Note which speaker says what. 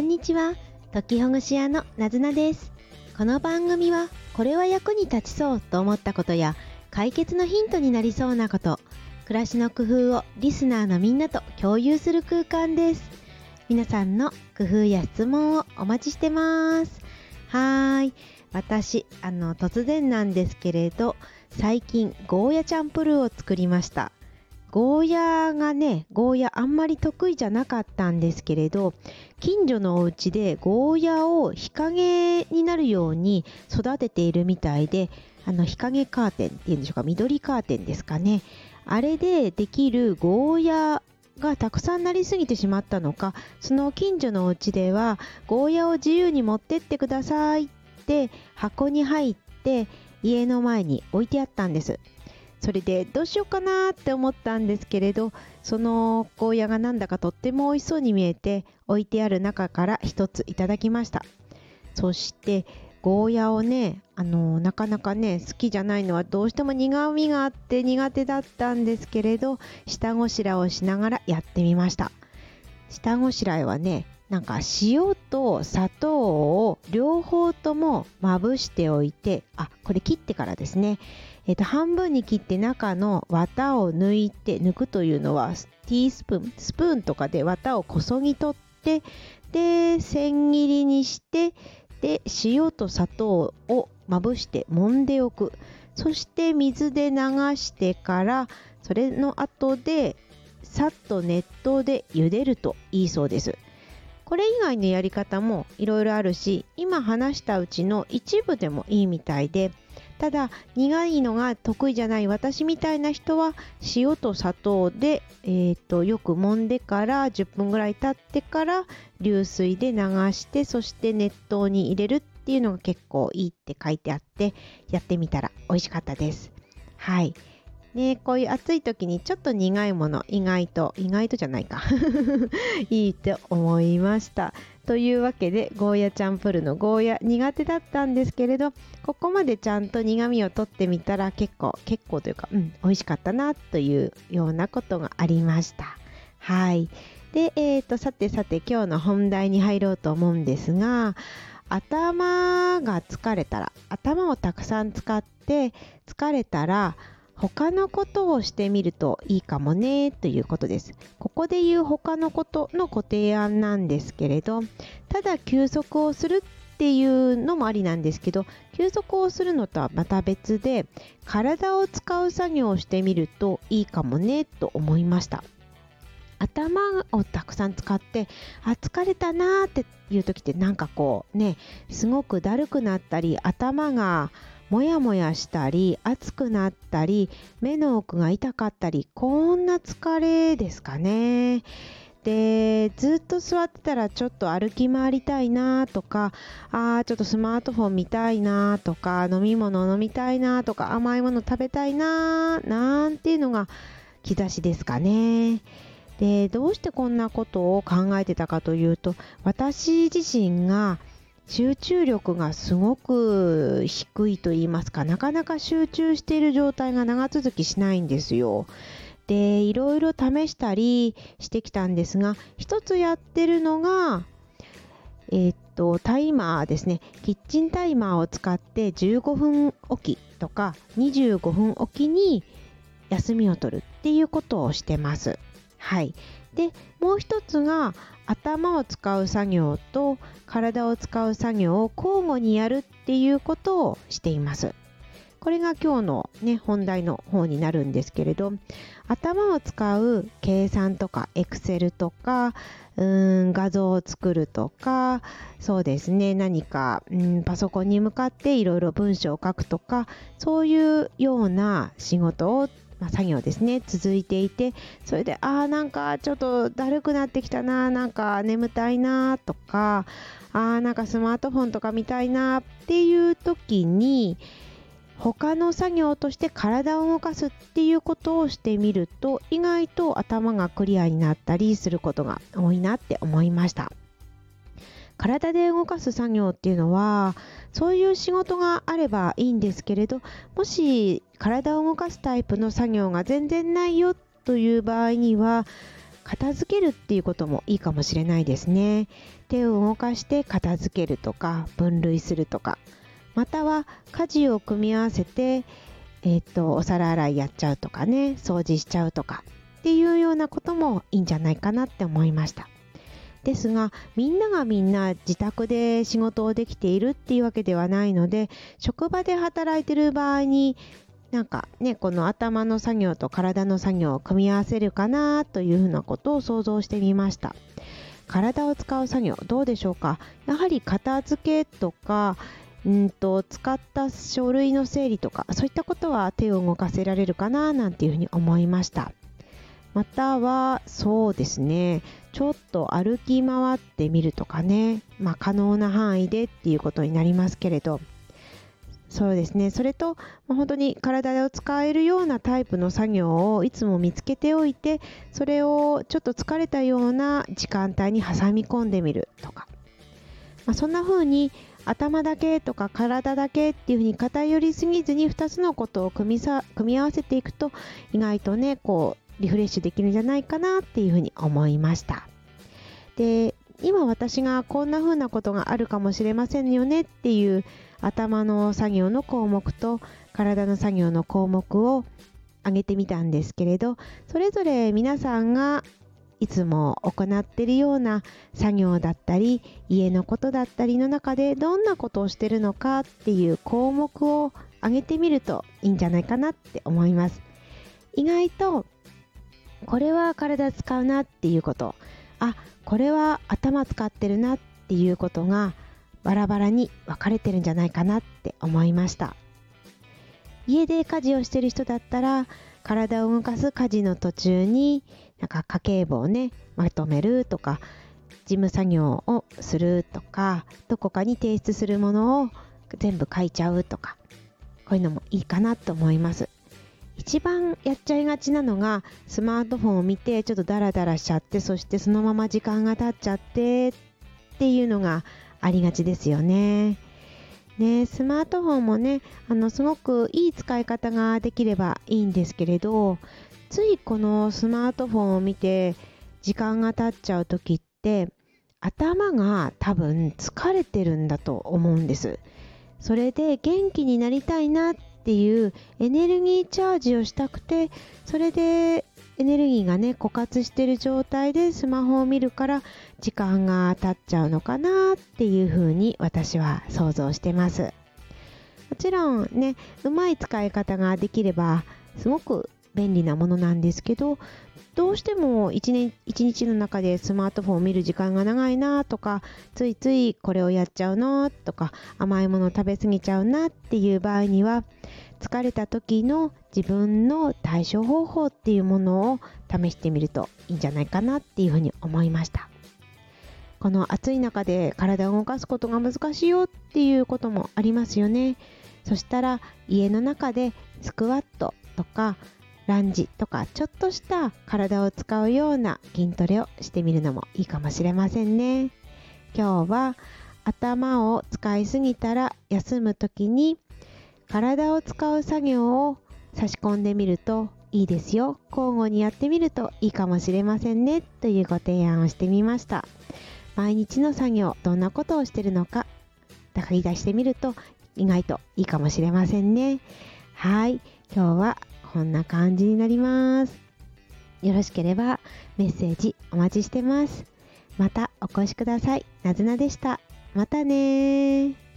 Speaker 1: んにちは。時ほぐし屋のなずなです。この番組はこれは役に立ちそうと思ったことや解決のヒントになりそうなこと暮らしの工夫をリスナーのみんなと共有する空間です。皆さんの工夫や質問をお待ちしてます。はーい。私あの突然なんですけれど最近ゴーヤチャンプルーを作りました。ゴーヤがね、ゴーヤあんまり得意じゃなかったんですけれど、近所のお家でゴーヤを日陰になるように育てているみたいで、あの日陰カーテンっていうんでしょうか、緑カーテンですかね。あれでできるゴーヤがたくさんなりすぎてしまったのか、その近所のお家ではゴーヤを自由に持ってってくださいって箱に入って家の前に置いてあったんです。それでどうしようかなって思ったんですけれどそのゴーヤがなんだかとっても美味しそうに見えて置いてある中から一ついただきました。そしてゴーヤをねあのなかなかね好きじゃないのはどうしても苦味があって苦手だったんですけれど下ごしらえをしながらやってみました。下ごしらえはねなんか塩と砂糖を両方ともまぶしておいてあこれ切ってからですね。えっと、半分に切って中の綿を抜いて抜くというのはティースプーンスプーンとかで綿をこそぎ取ってで千切りにしてで塩と砂糖をまぶして揉んでおく。そして水で流してからそれの後でさっと熱湯で茹でるといいそうです。これ以外のやり方もいろいろあるし今話したうちの一部でもいいみたいでただ苦いのが得意じゃない私みたいな人は塩と砂糖で、えーと、よく揉んでから10分ぐらい経ってから流水で流してそして熱湯に入れるっていうのが結構いいって書いてあってやってみたら美味しかったです。はい。ね、こういう暑い時にちょっと苦いもの意外と意外とじゃないか。いいと思いました。というわけでゴーヤチャンプルのゴーヤ苦手だったんですけれどここまでちゃんと苦味を取ってみたら結構結構というかうん美味しかったなというようなことがありました。はい。でえーとさてさて今日の本題に入ろうと思うんですが頭が疲れたら頭をたくさん使って疲れたら他のことをしてみるといいかもねということです。ここで言う他のことのご提案なんですけれど、ただ休息をするっていうのもありなんですけど、休息をするのとはまた別で、体を使う作業をしてみるといいかもねと思いました。頭をたくさん使ってあ疲れたなーっていう時ってなんかこうねすごくだるくなったり頭がもやもやしたり熱くなったり目の奥が痛かったりこんな疲れですかね。でずっと座ってたらちょっと歩き回りたいなとかあーちょっとスマートフォン見たいなとか飲み物飲みたいなとか甘いもの食べたいななんていうのが兆しですかね。でどうしてこんなことを考えてたかというと私自身が集中力がすごく低いと言いますかなかなか集中している状態が長続きしないんですよ。でいろいろ試したりしてきたんですが一つやってるのがえー、っとタイマーですねキッチンタイマーを使って15分おきとか25分おきに休みを取るっていうことをしてます。はい。で、もう一つが頭を使う作業と体を使う作業を交互にやるっていうことをしています。これが今日のね、本題の方になるんですけれど、頭を使う計算とか、エクセルとか、うーん画像を作るとか、そうですね、何か、うんパソコンに向かっていろいろ文章を書くとか、そういうような仕事をまあ、作業ですね続いていてそれでああなんかちょっとだるくなってきたななんか眠たいなとかああなんかスマートフォンとか見たいなっていう時に他の作業として体を動かすっていうことをしてみると意外と頭がクリアになったりすることが多いなって思いました。体で動かす作業っていうのはそういう仕事があればいいんですけれどもし体を動かすタイプの作業が全然ないよという場合には片付けるっていうこともいいかもしれないですね。手を動かして片付けるとか分類するとかまたは家事を組み合わせてえー、っとお皿洗いやっちゃうとかね掃除しちゃうとかっていうようなこともいいんじゃないかなって思いました。ですがみんながみんな自宅で仕事をできているっていうわけではないので職場で働いてる場合になんかねこの頭の作業と体の作業を組み合わせるかなというふうなことを想像してみました。体を使う作業どうでしょうか？やはり片付けとかうんと使った書類の整理とかそういったことは手を動かせられるかななんていうふうに思いました。またはそうですね。ちょっと歩き回ってみるとかね。まあ可能な範囲でっていうことになりますけれど。そうですね。それと、まあ、本当に体を使えるようなタイプの作業をいつも見つけておいてそれをちょっと疲れたような時間帯に挟み込んでみるとか、まあ、そんな風に頭だけとか体だけっていう風に偏りすぎずに2つのことを組みさ組み合わせていくと意外とねこうリフレッシュできるんじゃないかなっていう風に思いました。で今私がこんな風なことがあるかもしれませんよねっていう頭の作業の項目と体の作業の項目を挙げてみたんですけれどそれぞれ皆さんがいつも行ってるような作業だったり家のことだったりの中でどんなことをしてるのかっていう項目を挙げてみるといいんじゃないかなって思います。意外とこれは体使うなっていうこと。あこれは頭使ってるなっていうことがバラバラに分かれてるんじゃないかなって思いました。家で家事をしてる人だったら体を動かす家事の途中になんか家計簿をねまとめるとか事務作業をするとかどこかに提出するものを全部書いちゃうとかこういうのもいいかなと思います。一番やっちゃいがちなのがスマートフォンを見てちょっとダラダラしちゃってそしてそのまま時間が経っちゃってっていうのがありがちですよね。ね、スマートフォンもねあのすごくいい使い方ができればいいんですけれどついこのスマートフォンを見て時間が経っちゃう時って頭が多分疲れてるんだと思うんですそれで元気になりたいなっていうエネルギーチャージをしたくてそれでエネルギーがね枯渇してる状態でスマホを見るから時間が経っちゃうのかなっていうふうに私は想像してます。もちろんねうまい使い方ができればすごく便利なものなんですけどどうしても一年一日の中でスマートフォンを見る時間が長いなとかついついこれをやっちゃうのとか甘いものを食べ過ぎちゃうなっていう場合には疲れた時の自分の対処方法っていうものを試してみるといいんじゃないかなっていうふうに思いました。この暑い中で体を動かすことが難しいよっていうこともありますよね。そしたら家の中でスクワットとかランジとかちょっとした体を使うような筋トレをしてみるのもいいかもしれませんね。今日は頭を使いすぎたら休む時に体を使う作業を差し込んでみるといいですよ。交互にやってみるといいかもしれませんね。というご提案をしてみました。毎日の作業どんなことをしてるのか書き出してみると意外といいかもしれませんね。はい。今日はこんな感じになります。よろしければメッセージお待ちしてます。またお越しください。なずなでした。またね